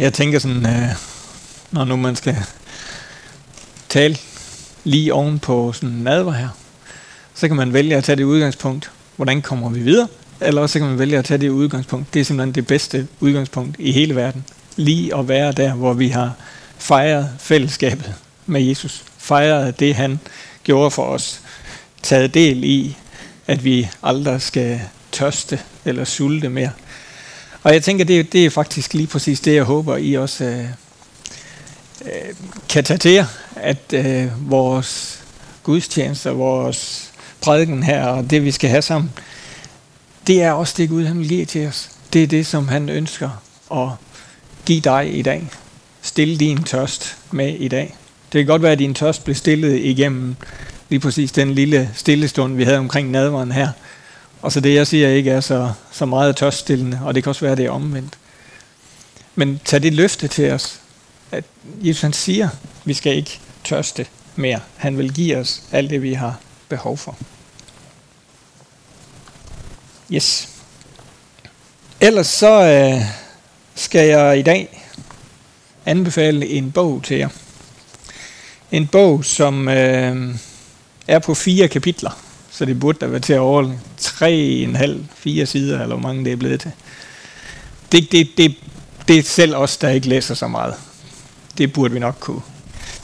Jeg tænker sådan, øh, når nu man skal tale lige oven på sådan en nadver her, så kan man vælge at tage det udgangspunkt, hvordan kommer vi videre, eller også så kan man vælge at tage det udgangspunkt. Det er simpelthen det bedste udgangspunkt i hele verden. Lige at være der, hvor vi har fejret fællesskabet med Jesus. Fejret det, han gjorde for os. Taget del i, at vi aldrig skal tørste eller sulte mere. Og jeg tænker, det, det er faktisk lige præcis det, jeg håber, I også øh, øh, kan tage til jer, at øh, vores gudstjenester, vores prædiken her, og det vi skal have sammen, det er også det Gud, han vil give til os. Det er det, som han ønsker at give dig i dag. Stille din tørst med i dag. Det kan godt være, at din tørst blev stillet igennem lige præcis den lille stillestund, vi havde omkring nadveren her. Og så det, jeg siger, ikke er så, så meget tørststillende, og det kan også være, det er omvendt. Men tag det løfte til os, at Jesus han siger, at vi skal ikke tørste mere. Han vil give os alt det, vi har behov for. Yes. Ellers så øh, skal jeg i dag anbefale en bog til jer. En bog, som øh, er på fire kapitler, så det burde da være til at overholde tre en halv, fire sider, eller hvor mange det er blevet til. Det, det, det, det er selv os, der ikke læser så meget. Det burde vi nok kunne.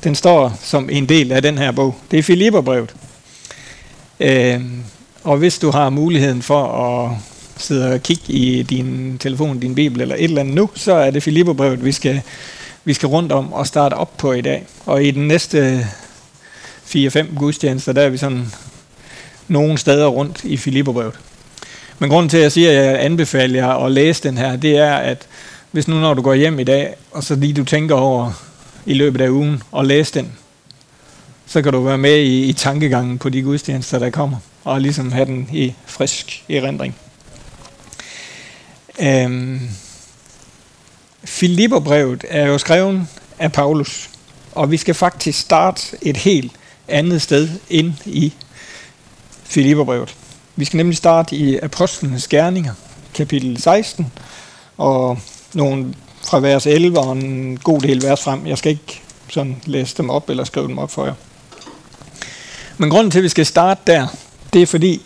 Den står som en del af den her bog. Det er Filipperbrevet. Øh, og hvis du har muligheden for at sidde og kigge i din telefon, din bibel eller et eller andet nu, så er det Filipperbrevet, vi skal, vi skal rundt om og starte op på i dag. Og i den næste 4-5 gudstjenester, der er vi sådan nogle steder rundt i Filipperbrevet. Men grunden til, at jeg siger, at jeg anbefaler jer at læse den her, det er, at hvis nu når du går hjem i dag, og så lige du tænker over i løbet af ugen og læse den, så kan du være med i, i tankegangen på de gudstjenester, der kommer, og ligesom have den i frisk erindring. Øhm, Filipperbrevet er jo skrevet af Paulus, og vi skal faktisk starte et helt andet sted ind i Filipperbrevet. Vi skal nemlig starte i Apostlenes Gerninger, kapitel 16, og nogle fra vers 11 og en god del vers frem. Jeg skal ikke sådan læse dem op eller skrive dem op for jer. Men grunden til, at vi skal starte der, det er fordi,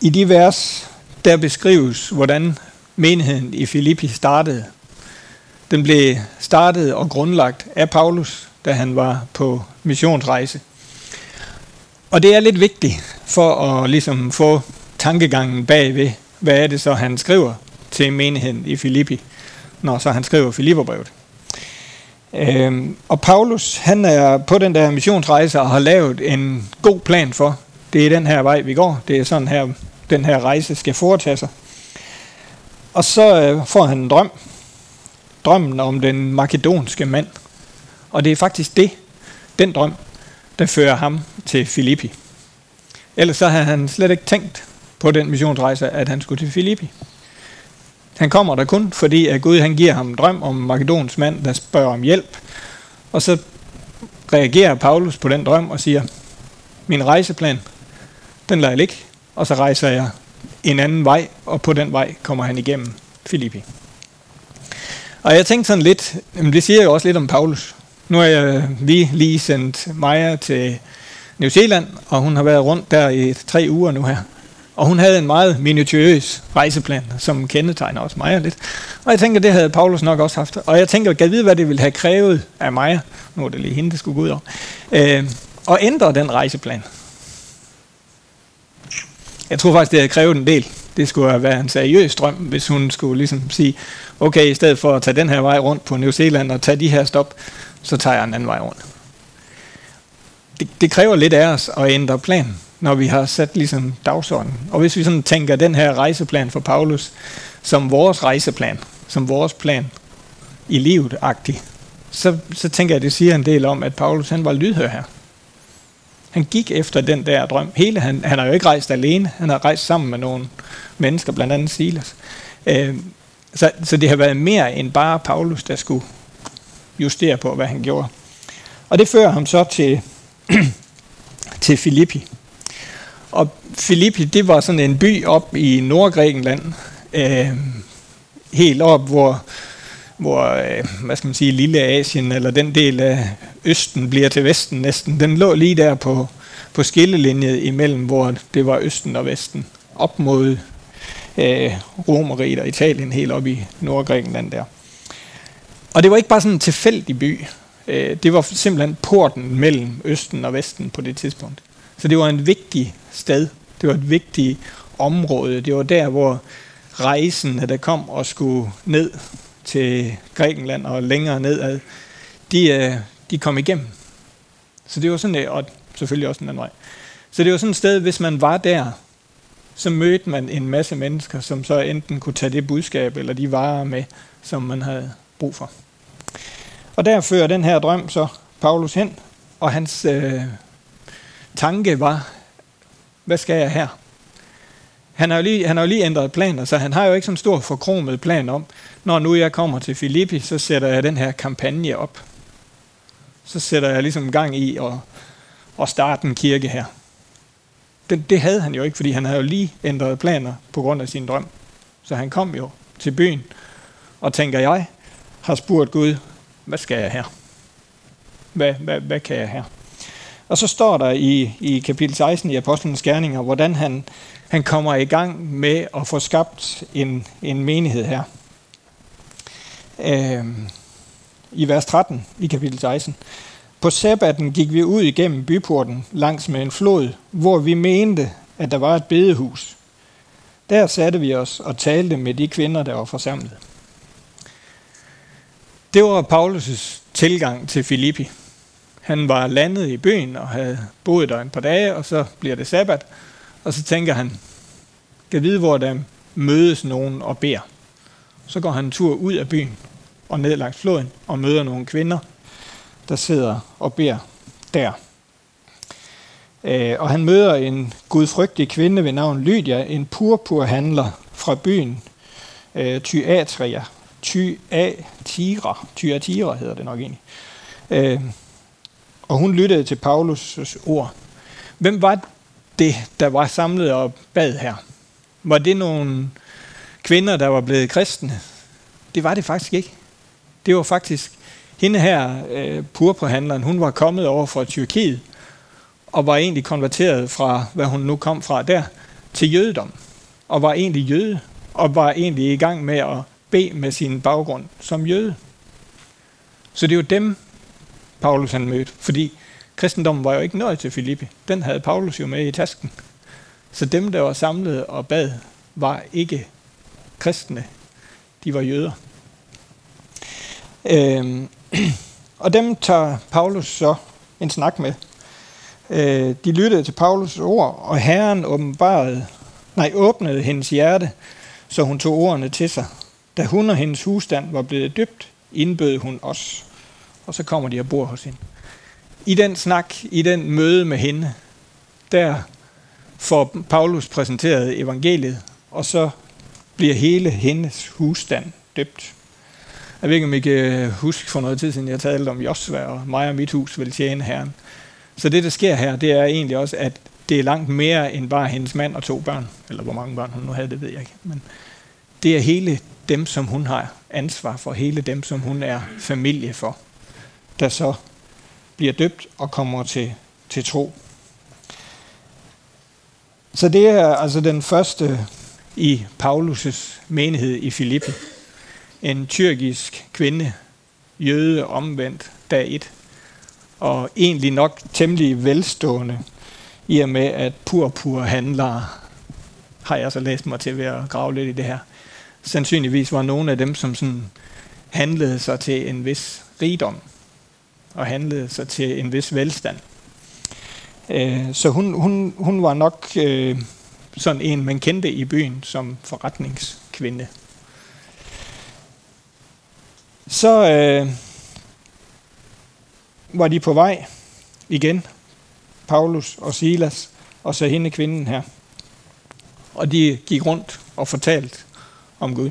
i de vers, der beskrives, hvordan menigheden i Filippi startede. Den blev startet og grundlagt af Paulus, da han var på missionsrejse. Og det er lidt vigtigt for at ligesom få tankegangen bagved, hvad er det så, han skriver til menigheden i Filippi, når så han skriver Filipperbrevet. Øhm, og Paulus, han er på den der missionsrejse og har lavet en god plan for, det er den her vej, vi går, det er sådan her, den her rejse skal foretage sig. Og så øh, får han en drøm, drømmen om den makedonske mand. Og det er faktisk det, den drøm, der fører ham til Filippi. Ellers så havde han slet ikke tænkt på den missionsrejse, at han skulle til Filippi. Han kommer der kun, fordi at Gud han giver ham en drøm om Makedons mand, der spørger om hjælp. Og så reagerer Paulus på den drøm og siger, min rejseplan, den lader jeg ligge, og så rejser jeg en anden vej, og på den vej kommer han igennem Filippi. Og jeg tænkte sådan lidt, det siger jo også lidt om Paulus. Nu har jeg lige, lige sendt Maja til New Zealand, og hun har været rundt der i tre uger nu her. Og hun havde en meget minutiøs rejseplan, som kendetegner også Maja lidt. Og jeg tænker, det havde Paulus nok også haft. Og jeg tænker, kan vide, hvad det ville have krævet af Maja, nu er det lige hende, det skulle gå ud over, øh, og ændre den rejseplan. Jeg tror faktisk, det havde krævet en del. Det skulle have været en seriøs drøm, hvis hun skulle ligesom sige, okay, i stedet for at tage den her vej rundt på New Zealand og tage de her stop, så tager jeg en anden vej rundt. Det, det kræver lidt af os at ændre plan, når vi har sat ligesom dagsordenen. Og hvis vi sådan tænker den her rejseplan for Paulus som vores rejseplan, som vores plan i livet agtig, så, så tænker jeg, at det siger en del om, at Paulus han var lydhør her. Han gik efter den der drøm. Hele, han, han har jo ikke rejst alene, han har rejst sammen med nogle mennesker, blandt andet Silas. Øh, så, så det har været mere end bare Paulus, der skulle justere på, hvad han gjorde. Og det fører ham så til, til Filippi. Og Filippi, det var sådan en by op i Nordgrækenland, øh, helt op, hvor, hvor øh, hvad skal man sige, Lille Asien, eller den del af Østen bliver til Vesten næsten, den lå lige der på, på skillelinjet imellem, hvor det var Østen og Vesten, op mod øh, Romeriet og Italien, helt op i Nordgrækenland der. Og det var ikke bare sådan en tilfældig by. Øh, det var simpelthen porten mellem Østen og Vesten på det tidspunkt. Så det var en vigtig sted. Det var et vigtigt område. Det var der, hvor rejsen, der kom og skulle ned til Grækenland og længere nedad, de, øh, de kom igennem. Så det var sådan, øh, og selvfølgelig også en anden vej. Så det var sådan et sted, hvis man var der, så mødte man en masse mennesker, som så enten kunne tage det budskab eller de varer med, som man havde brug for. Og der fører den her drøm så Paulus hen, og hans øh, tanke var, hvad skal jeg her? Han har, jo lige, han har jo lige ændret planer, så han har jo ikke sådan en stor forkromet plan om, når nu jeg kommer til Filippi, så sætter jeg den her kampagne op. Så sætter jeg ligesom gang i at, at starte en kirke her. Det, det havde han jo ikke, fordi han havde jo lige ændret planer på grund af sin drøm. Så han kom jo til byen, og tænker jeg, har spurgt Gud, hvad skal jeg her? Hvad, hvad, hvad kan jeg her? Og så står der i, i kapitel 16 i Apostlenes Gerninger, hvordan han, han kommer i gang med at få skabt en, en menighed her. Øh, I vers 13 i kapitel 16. På sabbaten gik vi ud igennem byporten langs med en flod, hvor vi mente, at der var et bedehus. Der satte vi os og talte med de kvinder, der var forsamlet. Det var Paulus' tilgang til Filippi. Han var landet i byen og havde boet der en par dage, og så bliver det sabbat, og så tænker han, kan vide, hvor der mødes nogen og beder. Så går han en tur ud af byen og ned langs floden og møder nogle kvinder, der sidder og beder der. Øh, og han møder en gudfrygtig kvinde ved navn Lydia, en purpurhandler fra byen øh, Thyatria. Thyatira, Thyatira hedder det nok egentlig. Øh, og hun lyttede til Paulus' ord. Hvem var det, der var samlet og bad her? Var det nogle kvinder, der var blevet kristne? Det var det faktisk ikke. Det var faktisk hende her, øh, purpurhandleren, hun var kommet over fra Tyrkiet, og var egentlig konverteret fra, hvad hun nu kom fra der, til jødedom. Og var egentlig jøde, og var egentlig i gang med at bede med sin baggrund som jøde. Så det er jo dem, Paulus han mødte, fordi kristendommen var jo ikke nået til Filippi. Den havde Paulus jo med i tasken. Så dem, der var samlet og bad, var ikke kristne. De var jøder. Øhm, og dem tager Paulus så en snak med. Øh, de lyttede til Paulus ord, og Herren åbenbarede, nej, åbnede hendes hjerte, så hun tog ordene til sig. Da hun og hendes husstand var blevet dybt, indbød hun os. Og så kommer de og bor hos hende. I den snak, i den møde med hende, der får Paulus præsenteret evangeliet, og så bliver hele hendes husstand døbt. Jeg ved ikke, om I kan huske for noget tid siden, jeg talte om Josva, og mig og mit hus vil tjene Herren. Så det, der sker her, det er egentlig også, at det er langt mere end bare hendes mand og to børn. Eller hvor mange børn hun nu havde, det ved jeg ikke. Men det er hele dem, som hun har ansvar for. Hele dem, som hun er familie for. Der så bliver døbt og kommer til, til tro. Så det er altså den første i Paulus' menighed i Filippi. En tyrkisk kvinde, jøde omvendt dag et, og egentlig nok temmelig velstående, i og med at purpurhandlere, har jeg så læst mig til ved at grave lidt i det her, sandsynligvis var nogle af dem, som sådan handlede sig til en vis rigdom, og handlede sig til en vis velstand. Øh, så hun, hun, hun var nok øh, sådan en, man kendte i byen som forretningskvinde. Så øh, var de på vej igen, Paulus og Silas, og så hende kvinden her. Og de gik rundt og fortalte om Gud.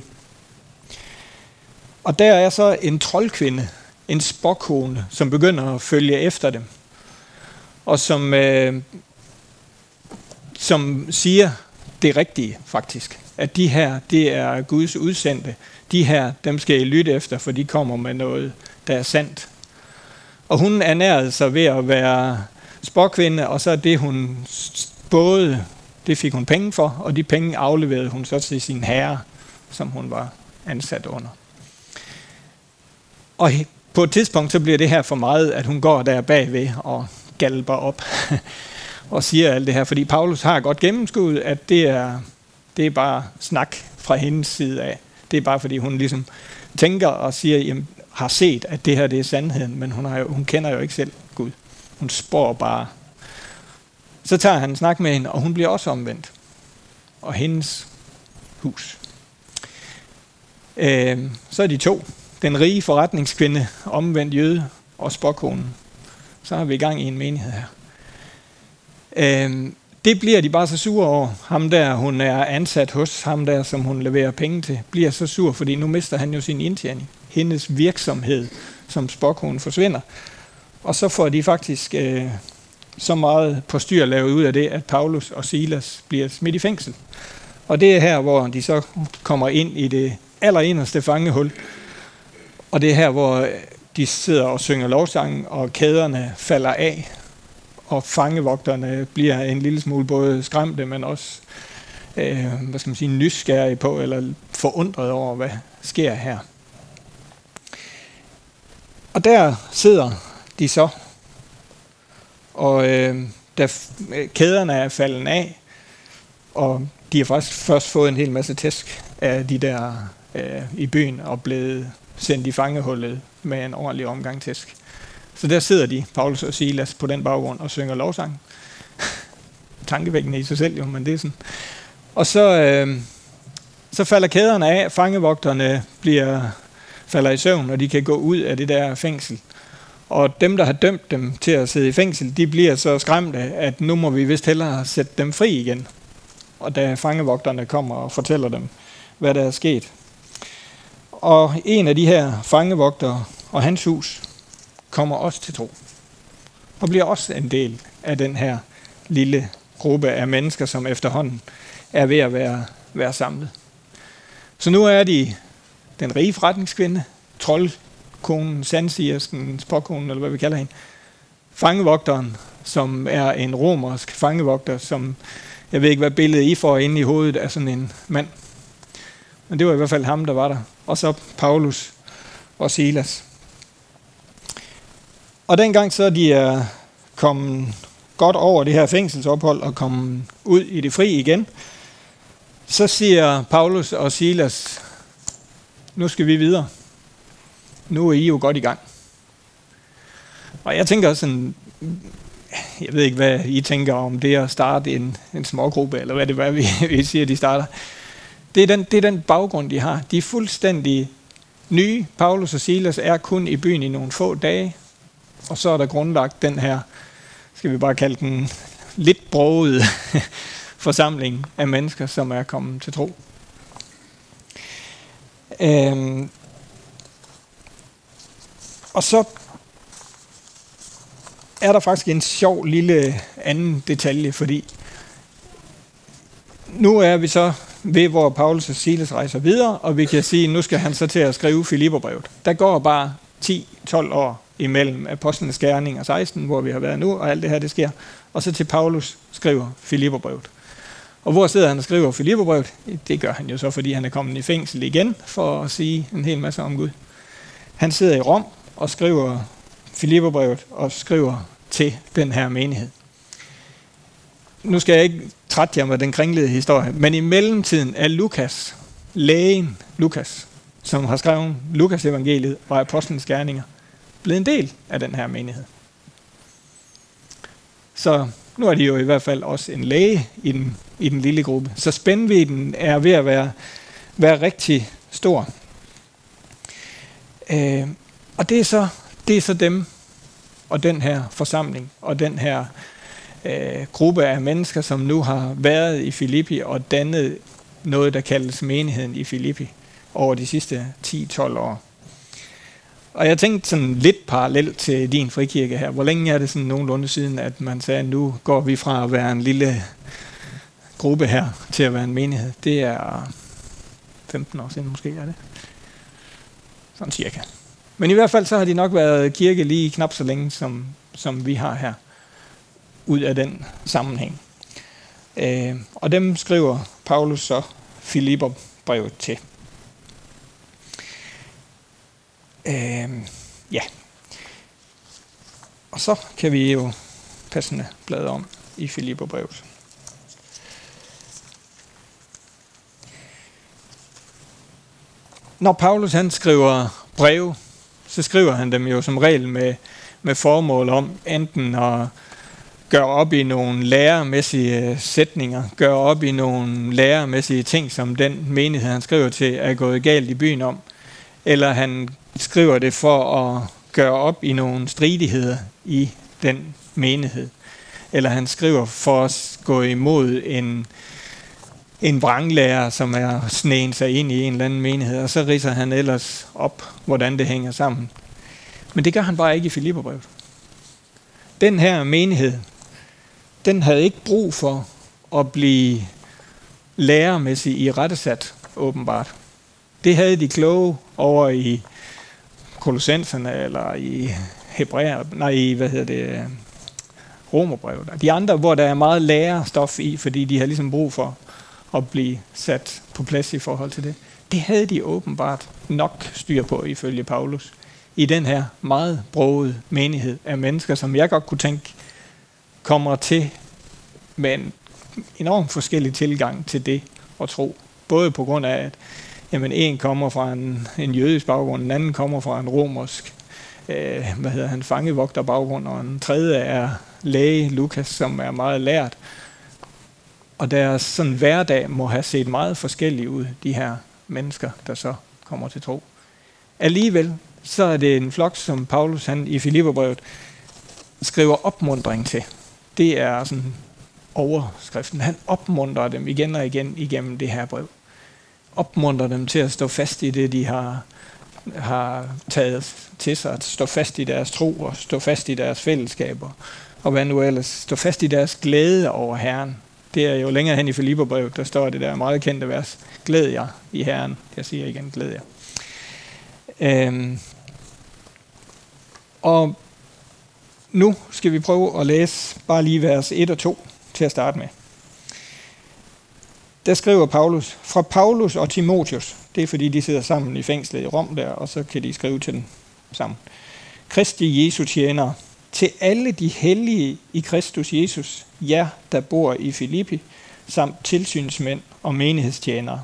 Og der er så en troldkvinde, en spokkone, som begynder at følge efter dem og som, øh, som siger det rigtige, faktisk. at de her, det er Guds udsendte. De her, dem skal I lytte efter, for de kommer med noget, der er sandt. Og hun ernærede sig ved at være spåkvinde, og så det, hun både, det fik hun penge for, og de penge afleverede hun så til sin herre, som hun var ansat under. Og på et tidspunkt, så bliver det her for meget, at hun går der bagved og galber op og siger alt det her, fordi Paulus har godt gennemskuet, at det er, det er bare snak fra hendes side af. Det er bare fordi hun ligesom tænker og siger, jamen, har set, at det her det er sandheden, men hun, har jo, hun kender jo ikke selv Gud. Hun spår bare. Så tager han en snak med hende, og hun bliver også omvendt. Og hendes hus. Øh, så er de to. Den rige forretningskvinde, omvendt jøde og spåkonen. Så har vi i gang i en menighed her. Øh, det bliver de bare så sure over. Ham der, hun er ansat hos, ham der, som hun leverer penge til, bliver så sur, fordi nu mister han jo sin indtjening. Hendes virksomhed som spokkonen forsvinder. Og så får de faktisk øh, så meget på styr lavet ud af det, at Paulus og Silas bliver smidt i fængsel. Og det er her, hvor de så kommer ind i det allerinderste fangehul. Og det er her, hvor øh, de sidder og synger lovsangen, og kæderne falder af, og fangevogterne bliver en lille smule både skræmte, men også øh, hvad skal man sige, nysgerrige på, eller forundret over, hvad sker her. Og der sidder de så, og øh, da øh, kæderne er faldet af, og de har faktisk først fået en hel masse tæsk af de der øh, i byen, og blevet sendt i fangehullet med en ordentlig omgang tæsk. Så der sidder de, Paulus og Silas, på den baggrund og synger lovsang. Tankevækkende i sig selv jo, men det er sådan. Og så, øh, så falder kæderne af, fangevogterne bliver, falder i søvn, og de kan gå ud af det der fængsel. Og dem, der har dømt dem til at sidde i fængsel, de bliver så skræmte, at nu må vi vist hellere sætte dem fri igen. Og da fangevogterne kommer og fortæller dem, hvad der er sket. Og en af de her fangevogtere og hans hus, kommer også til tro. Og bliver også en del af den her lille gruppe af mennesker, som efterhånden er ved at være, være samlet. Så nu er de den rige forretningskvinde, troldkonen, sandsigersken, spåkonen, eller hvad vi kalder hende, fangevogteren, som er en romersk fangevogter, som jeg ved ikke, hvad billedet I får inde i hovedet af sådan en mand. Men det var i hvert fald ham, der var der. Og så Paulus og Silas. Og dengang så de er kommet godt over det her fængselsophold og kommet ud i det fri igen, så siger Paulus og Silas, nu skal vi videre. Nu er I jo godt i gang. Og jeg tænker også sådan, jeg ved ikke, hvad I tænker om det at starte en, en smågruppe, eller hvad det er, vi, vi siger, de starter. Det er, den, det er den baggrund, de har. De er fuldstændig nye. Paulus og Silas er kun i byen i nogle få dage, og så er der grundlagt den her, skal vi bare kalde den lidt broget forsamling af mennesker, som er kommet til tro. Øhm, og så er der faktisk en sjov lille anden detalje, fordi nu er vi så ved, hvor Paulus og Silas rejser videre, og vi kan sige, at nu skal han så til at skrive Filipperbrevet. Der går bare 10-12 år imellem Apostlenes Gerning og 16, hvor vi har været nu, og alt det her, det sker. Og så til Paulus skriver Filipperbrevet. Og hvor sidder han og skriver Filipperbrevet? Det gør han jo så, fordi han er kommet i fængsel igen, for at sige en hel masse om Gud. Han sidder i Rom og skriver Filipperbrevet og skriver til den her menighed. Nu skal jeg ikke trætte jeg med den kringlede historie, men i mellemtiden er Lukas, lægen Lukas, som har skrevet Lukas evangeliet og apostlenes gerninger, blevet en del af den her menighed. Så nu er de jo i hvert fald også en læge i den, i den lille gruppe. Så spændvidden er ved at være, være rigtig stor. Øh, og det er, så, det er så dem og den her forsamling og den her øh, gruppe af mennesker, som nu har været i Filippi og dannet noget, der kaldes menigheden i Filippi over de sidste 10-12 år. Og jeg tænkte sådan lidt parallelt til din frikirke her. Hvor længe er det sådan nogenlunde siden, at man sagde, at nu går vi fra at være en lille gruppe her til at være en menighed. Det er 15 år siden måske, er det? Sådan cirka. Men i hvert fald så har de nok været kirke lige knap så længe, som, som vi har her, ud af den sammenhæng. Øh, og dem skriver Paulus så Filipper brevet til. Øh, ja. Og så kan vi jo passende blade om i Filipper brevet. Når Paulus han skriver breve, så skriver han dem jo som regel med, med formål om enten at gør op i nogle lærermæssige øh, sætninger, gør op i nogle lærermæssige ting, som den menighed, han skriver til, er gået galt i byen om, eller han skriver det for at gøre op i nogle stridigheder i den menighed. Eller han skriver for at gå imod en, en vranglærer, som er sneen sig ind i en eller anden menighed, og så riser han ellers op, hvordan det hænger sammen. Men det gør han bare ikke i Filipperbrevet. Den her menighed, den havde ikke brug for at blive lærermæssigt i rettesat, åbenbart. Det havde de kloge over i Kolossenserne, eller i Hebræer, nej, i, hvad hedder det, Romerbrevet. De andre, hvor der er meget lærerstof i, fordi de har ligesom brug for at blive sat på plads i forhold til det. Det havde de åbenbart nok styr på, ifølge Paulus, i den her meget brogede menighed af mennesker, som jeg godt kunne tænke kommer til med en enormt forskellig tilgang til det at tro. Både på grund af, at jamen, en kommer fra en, en jødisk baggrund, en anden kommer fra en romersk øh, hvad hedder han, fangevogterbaggrund, og en tredje er læge, Lukas, som er meget lært. Og deres sådan hverdag må have set meget forskellig ud, de her mennesker, der så kommer til tro. Alligevel, så er det en flok, som Paulus han i Filipperbrevet skriver opmundring til. Det er sådan overskriften. Han opmuntrer dem igen og igen igennem det her brev. Opmuntrer dem til at stå fast i det, de har, har taget til sig, at stå fast i deres tro og stå fast i deres fællesskaber. Og hvad nu ellers, stå fast i deres glæde over Herren. Det er jo længere hen i Filipperbrevet, der står det der meget kendte vers. Glæd jer i Herren. Jeg siger igen, glæd jer. Øhm, og nu skal vi prøve at læse bare lige vers 1 og 2 til at starte med. Der skriver Paulus, fra Paulus og Timotius, det er fordi de sidder sammen i fængslet i Rom der, og så kan de skrive til dem sammen. Kristi Jesu tjener, til alle de hellige i Kristus Jesus, jer der bor i Filippi, samt tilsynsmænd og menighedstjenere.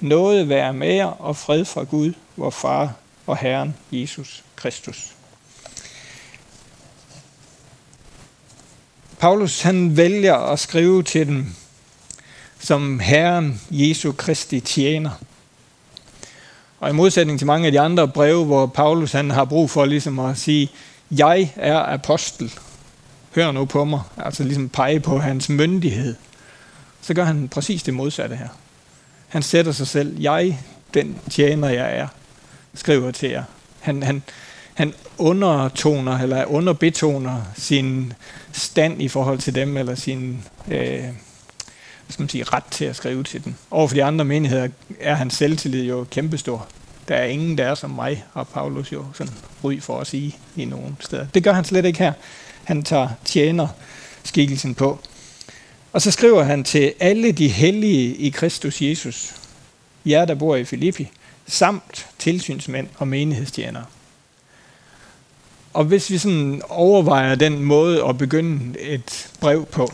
Noget være med jer og fred fra Gud, vor far og Herren Jesus Kristus. Paulus han vælger at skrive til dem som Herren Jesu Kristi tjener. Og i modsætning til mange af de andre breve, hvor Paulus han har brug for ligesom at sige, jeg er apostel, hør nu på mig, altså ligesom pege på hans myndighed, så gør han præcis det modsatte her. Han sætter sig selv, jeg, den tjener jeg er, skriver til jer. Han, han, han undertoner eller underbetoner sin stand i forhold til dem, eller sin øh, skal man sige, ret til at skrive til dem. Over for de andre menigheder er hans selvtillid jo kæmpestor. Der er ingen, der er som mig, og Paulus jo sådan ry for at sige i nogle steder. Det gør han slet ikke her. Han tager tjener skikkelsen på. Og så skriver han til alle de hellige i Kristus Jesus, jer der bor i Filippi, samt tilsynsmænd og menighedstjenere. Og hvis vi sådan overvejer den måde at begynde et brev på,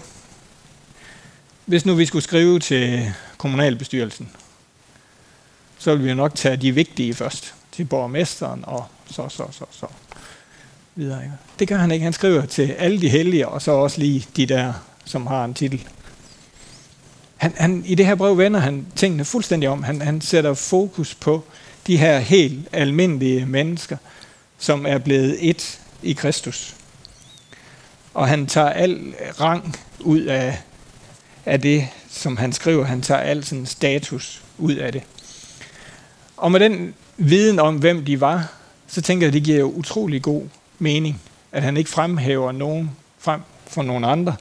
hvis nu vi skulle skrive til kommunalbestyrelsen, så vil vi nok tage de vigtige først, til borgmesteren og så, så, så, så videre. Ikke? Det gør han ikke. Han skriver til alle de hellige, og så også lige de der, som har en titel. Han, han, I det her brev vender han tingene fuldstændig om. Han, han sætter fokus på de her helt almindelige mennesker, som er blevet et i Kristus. Og han tager al rang ud af, af det, som han skriver. Han tager al sin status ud af det. Og med den viden om, hvem de var, så tænker jeg, at det giver jo utrolig god mening, at han ikke fremhæver nogen frem for nogen andre,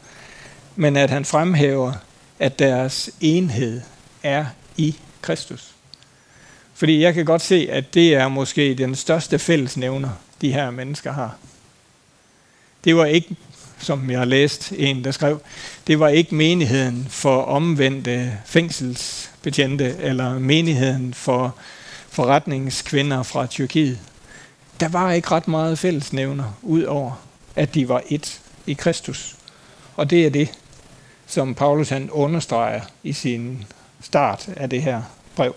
men at han fremhæver at deres enhed er i Kristus. Fordi jeg kan godt se, at det er måske den største fællesnævner, de her mennesker har. Det var ikke, som jeg har læst en, der skrev, det var ikke menigheden for omvendte fængselsbetjente, eller menigheden for forretningskvinder fra Tyrkiet. Der var ikke ret meget fællesnævner, ud over at de var et i Kristus. Og det er det, som Paulus han understreger i sin start af det her brev.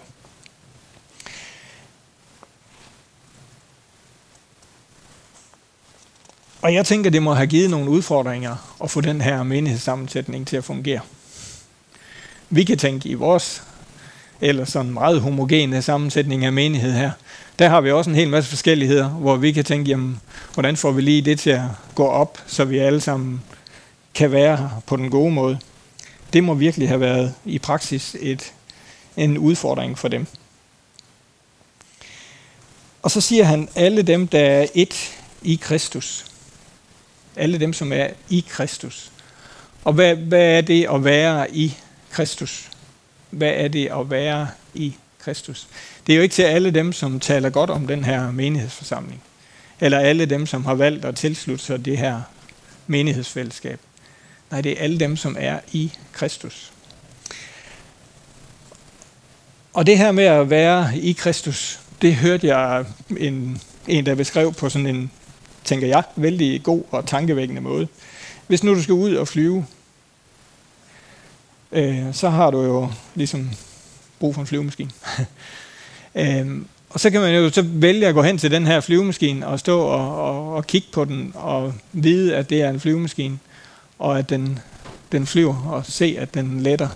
Og jeg tænker, det må have givet nogle udfordringer at få den her menighedssammensætning til at fungere. Vi kan tænke i vores eller sådan meget homogene sammensætning af menighed her, der har vi også en hel masse forskelligheder, hvor vi kan tænke, jamen, hvordan får vi lige det til at gå op, så vi alle sammen kan være her på den gode måde. Det må virkelig have været i praksis et, en udfordring for dem. Og så siger han, alle dem, der er et i Kristus. Alle dem, som er i Kristus. Og hvad, hvad er det at være i Kristus? Hvad er det at være i Kristus? Det er jo ikke til alle dem, som taler godt om den her menighedsforsamling. Eller alle dem, som har valgt at tilslutte sig det her menighedsfællesskab. Nej, det er alle dem, som er i Kristus. Og det her med at være i Kristus, det hørte jeg en, en der beskrev på sådan en, tænker jeg, vældig god og tankevækkende måde. Hvis nu du skal ud og flyve, øh, så har du jo ligesom brug for en flyvemaskine. øh, og så kan man jo så vælge at gå hen til den her flyvemaskine og stå og, og, og kigge på den og vide, at det er en flyvemaskine, og at den, den flyver og se, at den letter.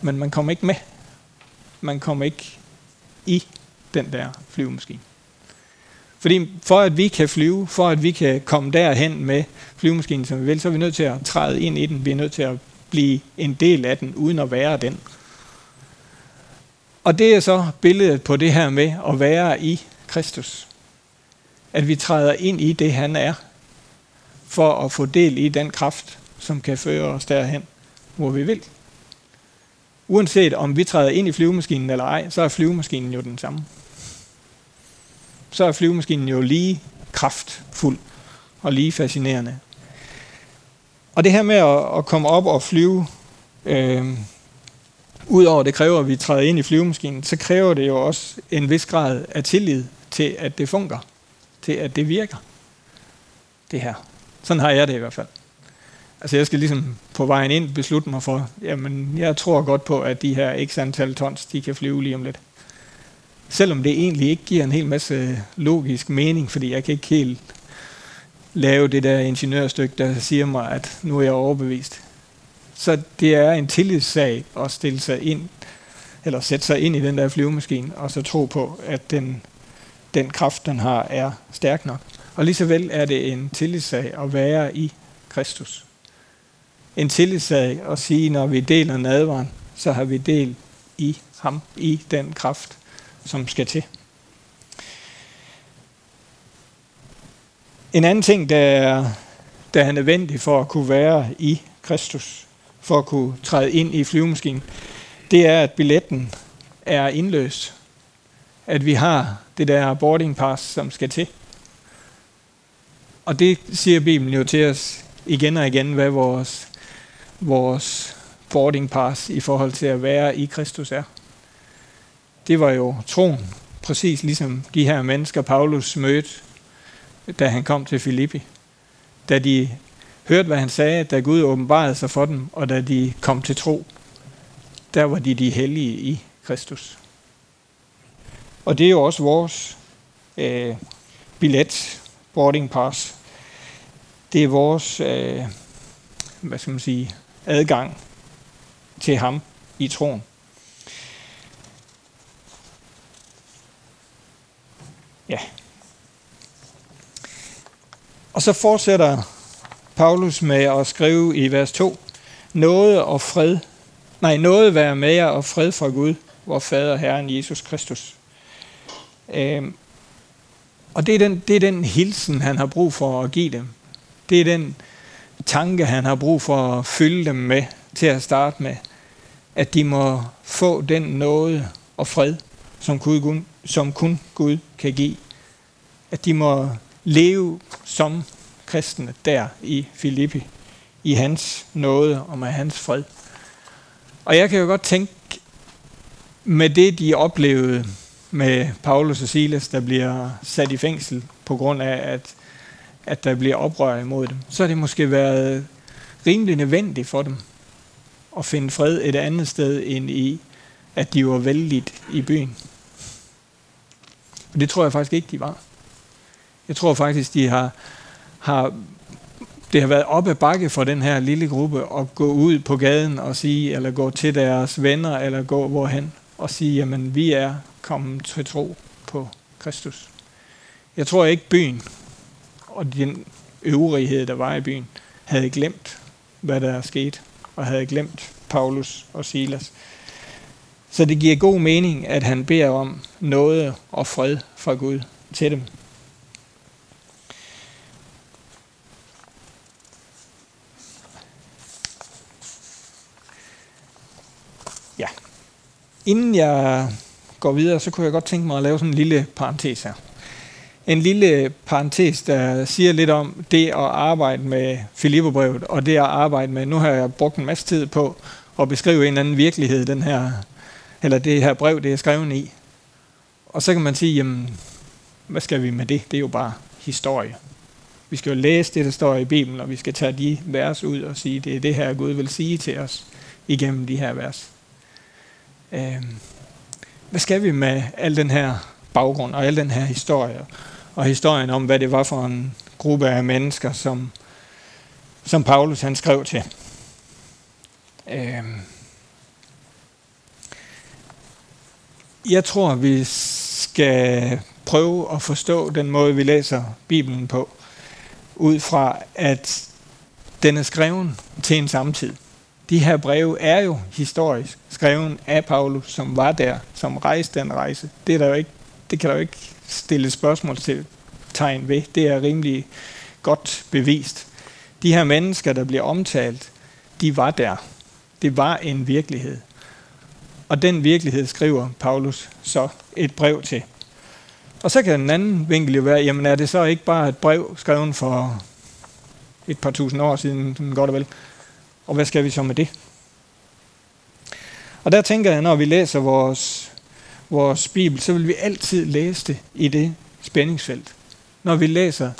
Men man kommer ikke med. Man kommer ikke i den der flyvemaskine. Fordi for at vi kan flyve, for at vi kan komme derhen med flyvemaskinen, som vi vil, så er vi nødt til at træde ind i den. Vi er nødt til at blive en del af den, uden at være den. Og det er så billedet på det her med at være i Kristus. At vi træder ind i det, han er, for at få del i den kraft, som kan føre os derhen, hvor vi vil. Uanset om vi træder ind i flyvemaskinen eller ej, så er flyvemaskinen jo den samme. Så er flyvemaskinen jo lige kraftfuld og lige fascinerende. Og det her med at, at komme op og flyve, øh, udover det kræver, at vi træder ind i flyvemaskinen, så kræver det jo også en vis grad af tillid til, at det fungerer. Til, at det virker. Det her. Sådan har jeg det i hvert fald. Altså jeg skal ligesom på vejen ind beslutte mig for, jamen jeg tror godt på, at de her x antal tons, de kan flyve lige om lidt. Selvom det egentlig ikke giver en hel masse øh, logisk mening, fordi jeg kan ikke helt lave det der ingeniørstykke, der siger mig, at nu er jeg overbevist. Så det er en tillidssag at stille sig ind, eller sætte sig ind i den der flyvemaskine, og så tro på, at den, den kraft, den har, er stærk nok. Og lige så vel er det en tillidssag at være i Kristus. En tillidssag at sige, når vi deler nadvaren, så har vi del i ham, i den kraft, som skal til. En anden ting, der er, der er nødvendig for at kunne være i Kristus, for at kunne træde ind i flyvemaskinen, det er, at billetten er indløst. At vi har det der boarding pass, som skal til. Og det siger Bibelen jo til os igen og igen, hvad vores, vores boarding pass i forhold til at være i Kristus er. Det var jo troen, præcis ligesom de her mennesker, Paulus mødte da han kom til Filippi. Da de hørte, hvad han sagde, da Gud åbenbarede sig for dem, og da de kom til tro, der var de de hellige i Kristus. Og det er jo også vores øh, billet, boarding pass. Det er vores, øh, hvad skal man sige, adgang til ham i troen. Ja. Og så fortsætter Paulus med at skrive i vers 2, noget og fred, nej, noget være med jer og fred fra Gud, vor Fader Herren Jesus Kristus. Øhm, og det er, den, det er den hilsen, han har brug for at give dem. Det er den tanke, han har brug for at fylde dem med til at starte med. at de må få den nåde og fred, som Gud, som kun Gud kan give. At de må leve som kristne der i Filippi, i hans nåde og med hans fred. Og jeg kan jo godt tænke, med det de oplevede med Paulus og Silas, der bliver sat i fængsel på grund af, at, at der bliver oprør imod dem, så har det måske været rimelig nødvendigt for dem at finde fred et andet sted end i, at de var vældigt i byen. Og det tror jeg faktisk ikke, de var. Jeg tror faktisk, de har, har det har været op ad bakke for den her lille gruppe at gå ud på gaden og sige, eller gå til deres venner, eller gå hvorhen og sige, jamen vi er kommet til tro på Kristus. Jeg tror ikke byen og den øvrighed, der var i byen, havde glemt, hvad der er sket, og havde glemt Paulus og Silas. Så det giver god mening, at han beder om noget og fred fra Gud til dem. Inden jeg går videre, så kunne jeg godt tænke mig at lave sådan en lille parentes her. En lille parentes, der siger lidt om det at arbejde med Filipperbrevet, og det at arbejde med, nu har jeg brugt en masse tid på at beskrive en anden virkelighed, den her, eller det her brev, det er skrevet i. Og så kan man sige, jamen, hvad skal vi med det? Det er jo bare historie. Vi skal jo læse det, der står i Bibelen, og vi skal tage de vers ud og sige, det er det her, Gud vil sige til os igennem de her vers. Øhm, hvad skal vi med al den her baggrund og al den her historie? Og historien om, hvad det var for en gruppe af mennesker, som, som Paulus han skrev til. Øhm, jeg tror, vi skal prøve at forstå den måde, vi læser Bibelen på, ud fra, at den er skrevet til en samtid. De her breve er jo historisk skrevet af Paulus, som var der, som rejste den rejse. Det, er der jo ikke, det kan der jo ikke stille spørgsmål til tegn ved. Det er rimelig godt bevist. De her mennesker, der bliver omtalt, de var der. Det var en virkelighed. Og den virkelighed skriver Paulus så et brev til. Og så kan den anden vinkel jo være, jamen er det så ikke bare et brev skrevet for et par tusind år siden, godt og vel? Og hvad skal vi så med det? Og der tænker jeg, når vi læser vores, vores Bibel, så vil vi altid læse det i det spændingsfelt. Når vi læser,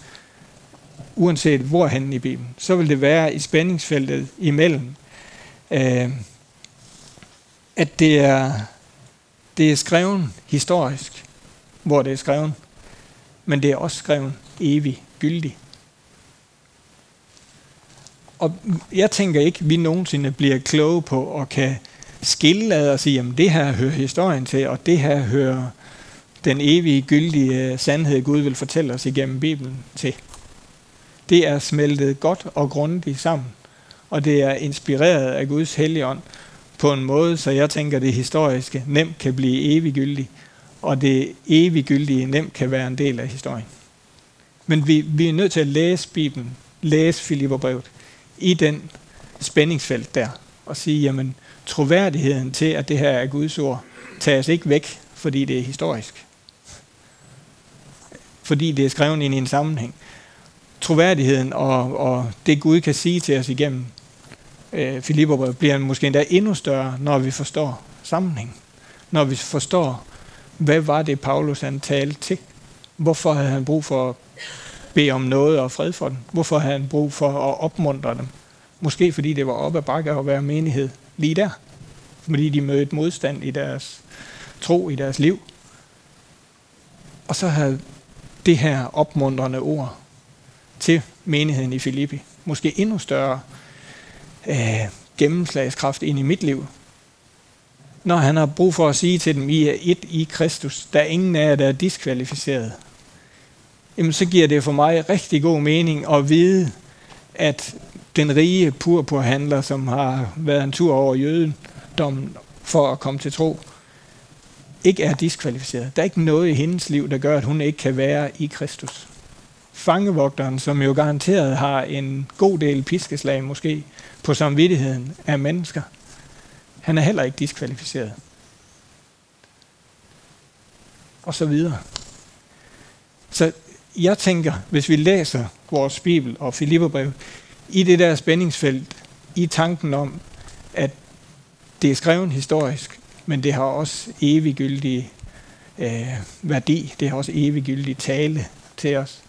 uanset hvorhen i Bibelen, så vil det være i spændingsfeltet imellem, øh, at det er, det er skrevet historisk, hvor det er skrevet, men det er også skrevet evig gyldig. Og jeg tænker ikke, at vi nogensinde bliver kloge på og kan skille ad og sige, at det her hører historien til, og det her hører den evige, gyldige øh, sandhed, Gud vil fortælle os igennem Bibelen til. Det er smeltet godt og grundigt sammen, og det er inspireret af Guds hellige ånd på en måde, så jeg tænker, at det historiske nemt kan blive eviggyldigt, og det eviggyldige nemt kan være en del af historien. Men vi, vi er nødt til at læse Bibelen, læse Filipperbrevet, i den spændingsfelt der, og sige, jamen, troværdigheden til, at det her er Guds ord, tages ikke væk, fordi det er historisk. Fordi det er skrevet ind i en sammenhæng. Troværdigheden og, og det Gud kan sige til os igennem øh, Filipperbrevet bliver måske endda endnu større, når vi forstår sammenhæng. Når vi forstår, hvad var det, Paulus han talte til? Hvorfor havde han brug for at bede om noget og fred for dem? Hvorfor havde han brug for at opmuntre dem? Måske fordi det var op ad bakke at være menighed lige der. Fordi de mødte modstand i deres tro, i deres liv. Og så havde det her opmuntrende ord til menigheden i Filippi måske endnu større øh, gennemslagskraft ind i mit liv. Når han har brug for at sige til dem, I er et i Kristus, der er ingen af jer, der er diskvalificeret. Jamen så giver det for mig rigtig god mening at vide, at den rige purpurhandler, som har været en tur over jødendommen for at komme til tro, ikke er diskvalificeret. Der er ikke noget i hendes liv, der gør, at hun ikke kan være i Kristus. Fangevogteren, som jo garanteret har en god del piskeslag måske på samvittigheden af mennesker, Han er heller ikke diskvalificeret. Og så videre. Så jeg tænker, hvis vi læser vores Bibel og Filipperbrev i det der spændingsfelt, i tanken om, at det er skrevet historisk, men det har også eviggyldig øh, værdi, det har også eviggyldig tale til os,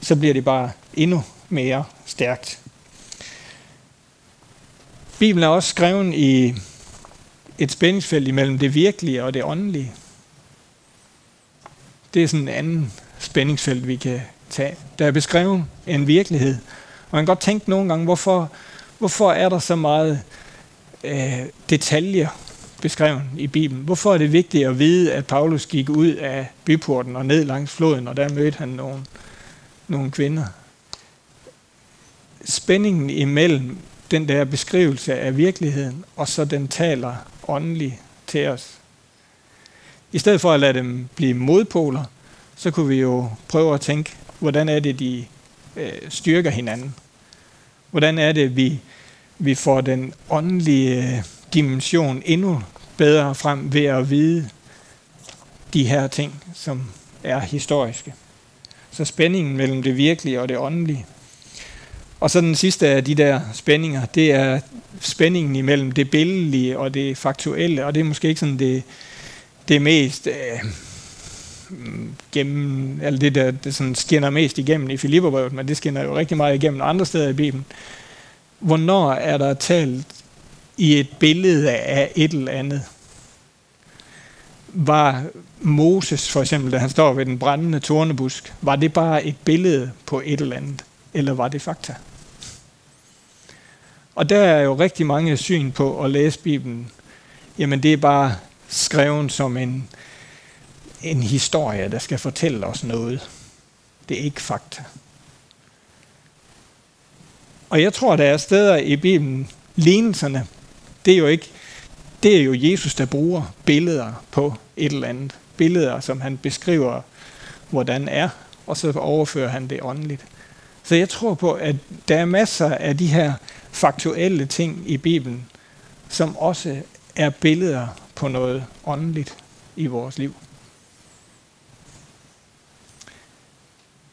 så bliver det bare endnu mere stærkt. Bibelen er også skrevet i et spændingsfelt imellem det virkelige og det åndelige. Det er sådan en anden spændingsfelt, vi kan tage. Der er beskrevet en virkelighed. Og man kan godt tænke nogle gange, hvorfor, hvorfor er der så meget øh, detaljer beskrevet i Bibelen? Hvorfor er det vigtigt at vide, at Paulus gik ud af byporten og ned langs floden, og der mødte han nogle, nogle kvinder? Spændingen imellem den der beskrivelse af virkeligheden, og så den taler åndeligt til os. I stedet for at lade dem blive modpoler, så kunne vi jo prøve at tænke, hvordan er det, de øh, styrker hinanden? Hvordan er det, vi, vi får den åndelige øh, dimension endnu bedre frem ved at vide de her ting, som er historiske. Så spændingen mellem det virkelige og det åndelige. Og så den sidste af de der spændinger, det er spændingen imellem det billedlige og det faktuelle, og det er måske ikke sådan det, det mest øh, gennem, eller det der det sådan skinner mest igennem i Filipperbrevet, men det skinner jo rigtig meget igennem andre steder i Bibelen. Hvornår er der talt i et billede af et eller andet? Var Moses for eksempel, da han står ved den brændende tornebusk, var det bare et billede på et eller andet, eller var det fakta? Og der er jo rigtig mange syn på at læse Bibelen. Jamen det er bare skrevet som en, en historie, der skal fortælle os noget. Det er ikke fakta. Og jeg tror, der er steder i Bibelen, lignelserne, det er jo ikke, det er jo Jesus, der bruger billeder på et eller andet. Billeder, som han beskriver, hvordan er, og så overfører han det åndeligt. Så jeg tror på, at der er masser af de her faktuelle ting i Bibelen, som også er billeder på noget åndeligt i vores liv.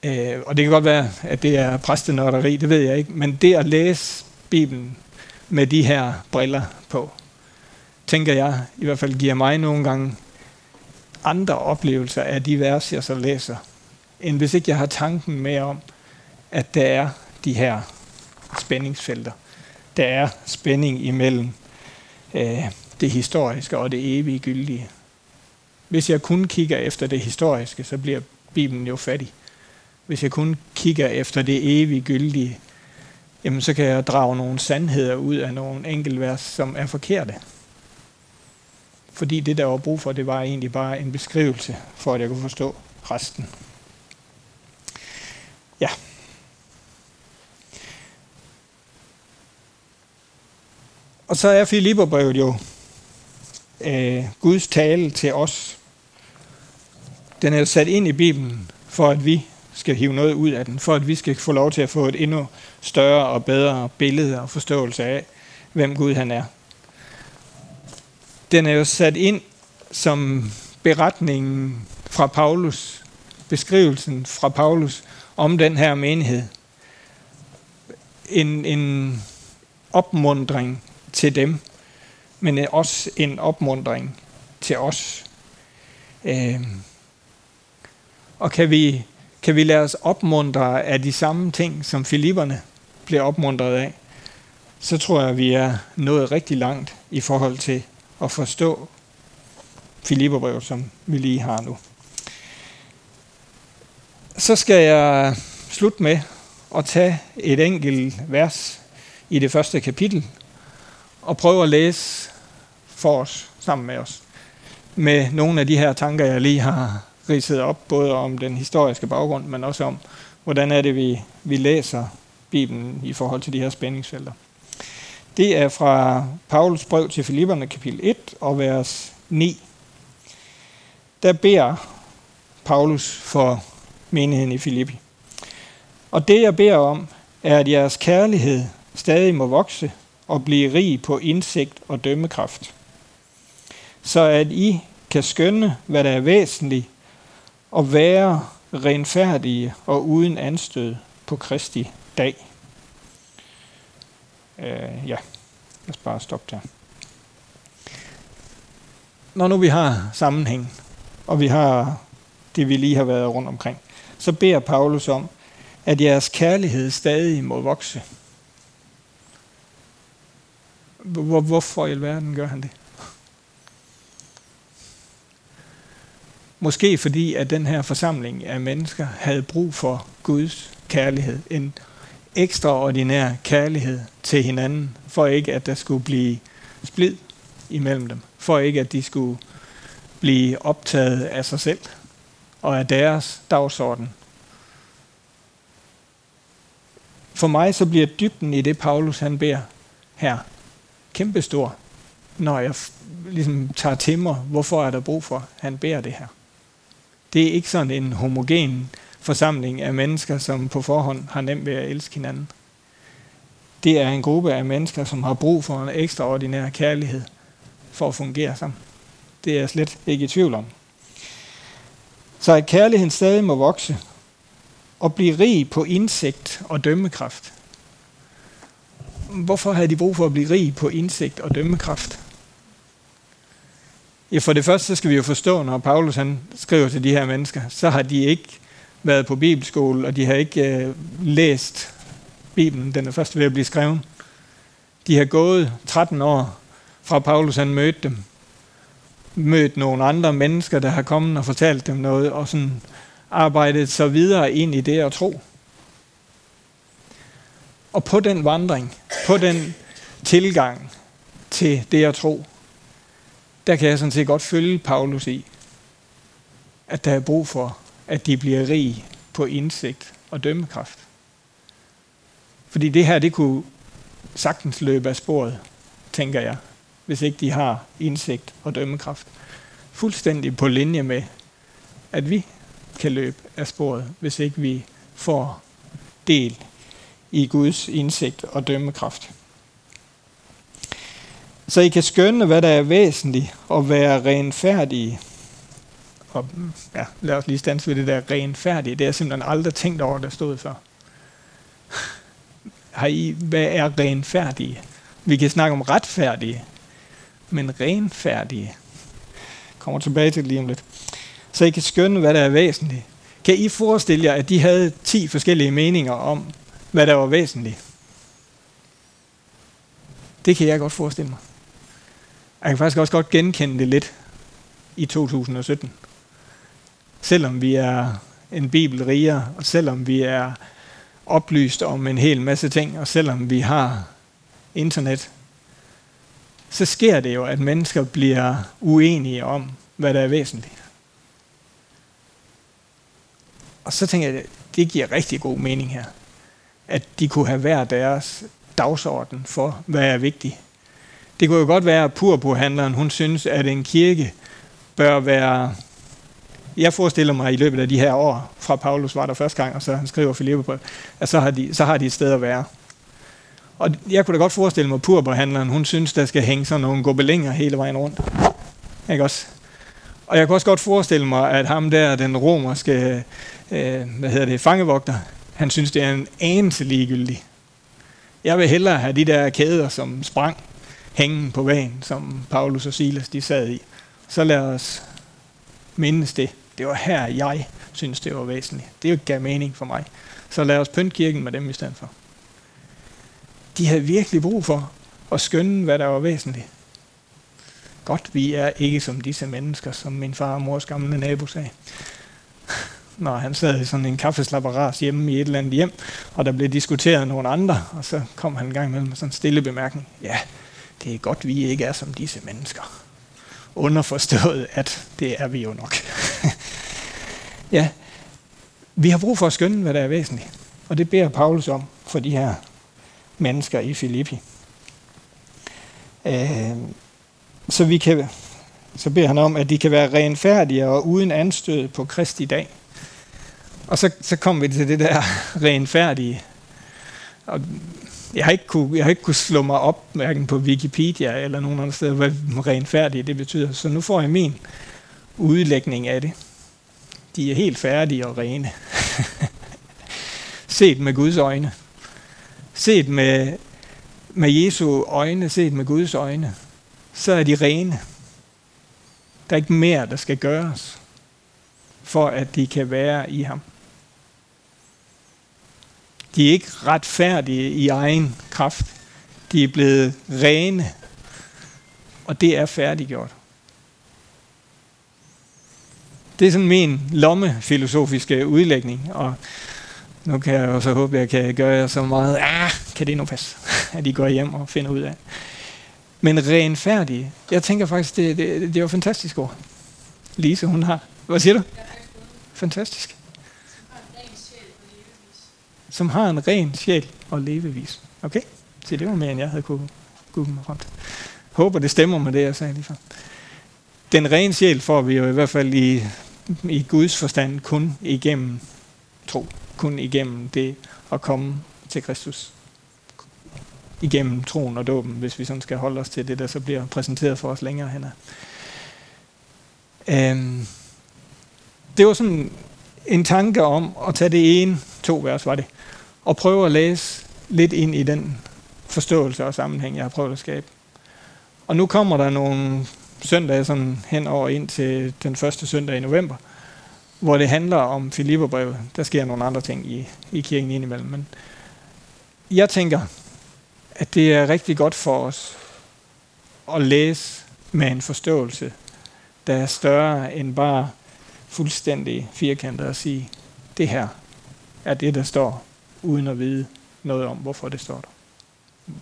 Øh, og det kan godt være, at det er præstenørderi, det ved jeg ikke, men det at læse Bibelen med de her briller på, tænker jeg i hvert fald giver mig nogle gange andre oplevelser af de vers, jeg så læser, end hvis ikke jeg har tanken med om, at der er de her spændingsfelter. Der er spænding imellem øh, det historiske og det evige gyldige. Hvis jeg kun kigger efter det historiske, så bliver Bibelen jo fattig. Hvis jeg kun kigger efter det evige gyldige, jamen så kan jeg drage nogle sandheder ud af nogle enkeltvers, som er forkerte. Fordi det, der var brug for, det var egentlig bare en beskrivelse, for at jeg kunne forstå resten. Ja. Og så er Filipperbrevet jo øh, Guds tale til os. Den er jo sat ind i Bibelen, for at vi skal hive noget ud af den, for at vi skal få lov til at få et endnu større og bedre billede og forståelse af, hvem Gud han er. Den er jo sat ind som beretningen fra Paulus, beskrivelsen fra Paulus om den her menighed. En, en opmundring til dem, men også en opmundring til os. Øh, og kan vi, kan vi lade os opmuntre af de samme ting, som filipperne bliver opmuntret af, så tror jeg, at vi er nået rigtig langt i forhold til at forstå Filipperbrevet, som vi lige har nu. Så skal jeg slutte med at tage et enkelt vers i det første kapitel og prøve at læse for os, sammen med os, med nogle af de her tanker, jeg lige har ridset op, både om den historiske baggrund, men også om, hvordan er det, vi, vi læser Bibelen i forhold til de her spændingsfelter. Det er fra Paulus brev til Filipperne, kapitel 1 og vers 9. Der beder Paulus for menigheden i Filippi. Og det jeg beder om, er, at jeres kærlighed stadig må vokse og blive rig på indsigt og dømmekraft, så at I kan skønne, hvad der er væsentligt, og være renfærdige og uden anstød på Kristi dag. Øh, ja, lad os bare stoppe der. Når nu vi har sammenhæng, og vi har det, vi lige har været rundt omkring, så beder Paulus om, at jeres kærlighed stadig må vokse. Hvorfor i alverden gør han det? Måske fordi, at den her forsamling af mennesker havde brug for Guds kærlighed. En ekstraordinær kærlighed til hinanden, for ikke at der skulle blive splid imellem dem. For ikke at de skulle blive optaget af sig selv og af deres dagsorden. For mig så bliver dybden i det, Paulus han beder her, kæmpestor, når jeg ligesom tager til mig, hvorfor er der brug for, han beder det her. Det er ikke sådan en homogen forsamling af mennesker, som på forhånd har nemt ved at elske hinanden. Det er en gruppe af mennesker, som har brug for en ekstraordinær kærlighed for at fungere sammen. Det er jeg slet ikke i tvivl om. Så at kærligheden stadig må vokse og blive rig på indsigt og dømmekraft. Hvorfor havde de brug for at blive rig på indsigt og dømmekraft? Ja, for det første så skal vi jo forstå, når Paulus han skriver til de her mennesker, så har de ikke været på bibelskole, og de har ikke øh, læst Bibelen. Den er først ved at blive skrevet. De har gået 13 år fra Paulus han mødte dem. Mødt nogle andre mennesker, der har kommet og fortalt dem noget, og sådan arbejdet så videre ind i det at tro. Og på den vandring, på den tilgang til det at tro, der kan jeg sådan set godt følge Paulus i, at der er brug for, at de bliver rige på indsigt og dømmekraft. Fordi det her, det kunne sagtens løbe af sporet, tænker jeg, hvis ikke de har indsigt og dømmekraft. Fuldstændig på linje med, at vi kan løbe af sporet, hvis ikke vi får del i Guds indsigt og dømmekraft så I kan skønne, hvad der er væsentligt, og være renfærdige. Og ja, lad os lige stanse ved det der renfærdige. Det er jeg simpelthen aldrig tænkt over, der stod før. Har I, hvad er renfærdige? Vi kan snakke om retfærdige, men renfærdige. Kommer tilbage til det lige om lidt. Så I kan skønne, hvad der er væsentligt. Kan I forestille jer, at de havde 10 forskellige meninger om, hvad der var væsentligt? Det kan jeg godt forestille mig. Jeg kan faktisk også godt genkende det lidt i 2017. Selvom vi er en bibel rigere, og selvom vi er oplyst om en hel masse ting, og selvom vi har internet, så sker det jo, at mennesker bliver uenige om, hvad der er væsentligt. Og så tænker jeg, det giver rigtig god mening her. At de kunne have hver deres dagsorden for, hvad er vigtigt det kunne jo godt være, at purpurhandleren, hun synes, at en kirke bør være... Jeg forestiller mig i løbet af de her år, fra Paulus var der første gang, og så han skriver Filippe at så har, de, så har de et sted at være. Og jeg kunne da godt forestille mig, at purpurhandleren, hun synes, der skal hænge sådan nogle gobelinger hele vejen rundt. Ikke også? Og jeg kunne også godt forestille mig, at ham der, den romerske øh, hvad hedder det, fangevogter, han synes, det er en anelse ligegyldig. Jeg vil hellere have de der kæder, som sprang hængen på vejen, som Paulus og Silas de sad i. Så lad os mindes det. Det var her, jeg synes, det var væsentligt. Det gav mening for mig. Så lad os pynte kirken med dem i stedet for. De havde virkelig brug for at skønne, hvad der var væsentligt. Godt, vi er ikke som disse mennesker, som min far og mors gamle nabo sagde. Når han sad i sådan en kaffeslapperas hjemme i et eller andet hjem, og der blev diskuteret nogle andre, og så kom han en gang imellem med sådan en stille bemærkning. Ja, det er godt, vi ikke er som disse mennesker. Underforstået, at det er vi jo nok. ja, vi har brug for at skønne, hvad der er væsentligt. Og det beder Paulus om for de her mennesker i Filippi. Øh, så vi kan så beder han om, at de kan være renfærdige og uden anstød på Kristi dag. Og så, så kommer vi til det der renfærdige. Og jeg har ikke kunne, jeg har ikke kunne slå mig op, hverken på Wikipedia eller nogen andre steder, hvad renfærdig det betyder. Så nu får jeg min udlægning af det. De er helt færdige og rene. set med Guds øjne. Set med, med Jesu øjne, set med Guds øjne, så er de rene. Der er ikke mere, der skal gøres, for at de kan være i ham. De er ikke retfærdige i egen kraft. De er blevet rene, og det er færdiggjort. Det er sådan min lommefilosofiske udlægning, og nu kan jeg også håbe, at jeg kan gøre jer så meget, ah, kan det nu passe, at I går hjem og finder ud af. Men renfærdige, jeg tænker faktisk, det, det, det er jo fantastisk ord. Lise, hun har. Hvad siger du? Fantastisk som har en ren sjæl og levevis. Okay? Så det var mere, end jeg havde kunne google mig frem til. Håber, det stemmer med det, jeg sagde lige før. Den rene sjæl får vi jo i hvert fald i, i Guds forstand kun igennem tro. Kun igennem det at komme til Kristus. Igennem troen og dåben, hvis vi sådan skal holde os til det, der så bliver præsenteret for os længere hen. Øhm, det var sådan en tanke om at tage det ene, to vers var det, og prøve at læse lidt ind i den forståelse og sammenhæng, jeg har prøvet at skabe. Og nu kommer der nogle søndage sådan hen over ind til den første søndag i november, hvor det handler om Filipperbrevet. Der sker nogle andre ting i, i kirken indimellem. Men jeg tænker, at det er rigtig godt for os at læse med en forståelse, der er større end bare fuldstændig firkantet at sige, det her er det, der står uden at vide noget om, hvorfor det står der.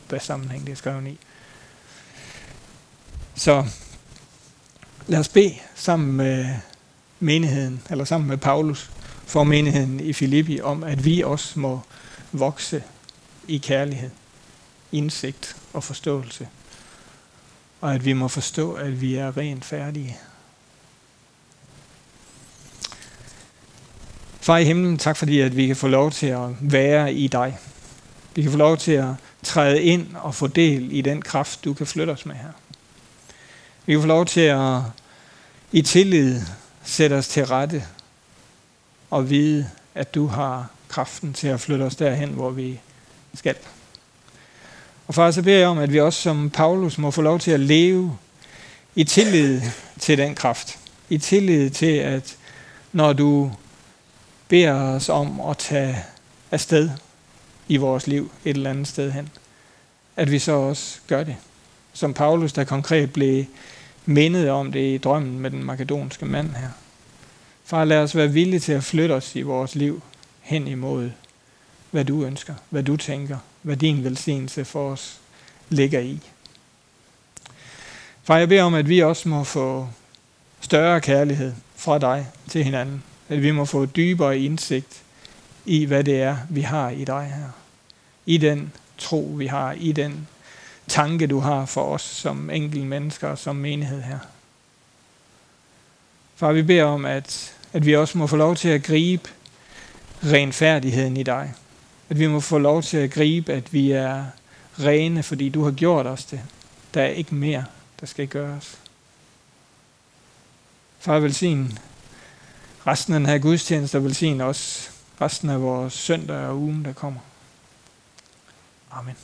Hvad sammenhæng det er skrevet i. Så lad os bede sammen med menigheden, eller sammen med Paulus, for menigheden i Filippi, om at vi også må vokse i kærlighed, indsigt og forståelse. Og at vi må forstå, at vi er rent færdige Far i himlen, tak fordi at vi kan få lov til at være i dig. Vi kan få lov til at træde ind og få del i den kraft, du kan flytte os med her. Vi kan få lov til at i tillid sætte os til rette og vide, at du har kraften til at flytte os derhen, hvor vi skal. Og far, så beder jeg om, at vi også som Paulus må få lov til at leve i tillid til den kraft. I tillid til, at når du beder os om at tage afsted i vores liv et eller andet sted hen, at vi så også gør det. Som Paulus, der konkret blev mindet om det i drømmen med den makedonske mand her. Far, lad os være villige til at flytte os i vores liv hen imod, hvad du ønsker, hvad du tænker, hvad din velsignelse for os ligger i. Far, jeg beder om, at vi også må få større kærlighed fra dig til hinanden. At vi må få dybere indsigt i, hvad det er, vi har i dig her. I den tro, vi har. I den tanke, du har for os som enkelte mennesker og som menighed her. Far, vi beder om, at, at vi også må få lov til at gribe renfærdigheden i dig. At vi må få lov til at gribe, at vi er rene, fordi du har gjort os det. Der er ikke mere, der skal gøres. Far, velsign resten af den her gudstjeneste og velsigne også resten af vores søndag og ugen, der kommer. Amen.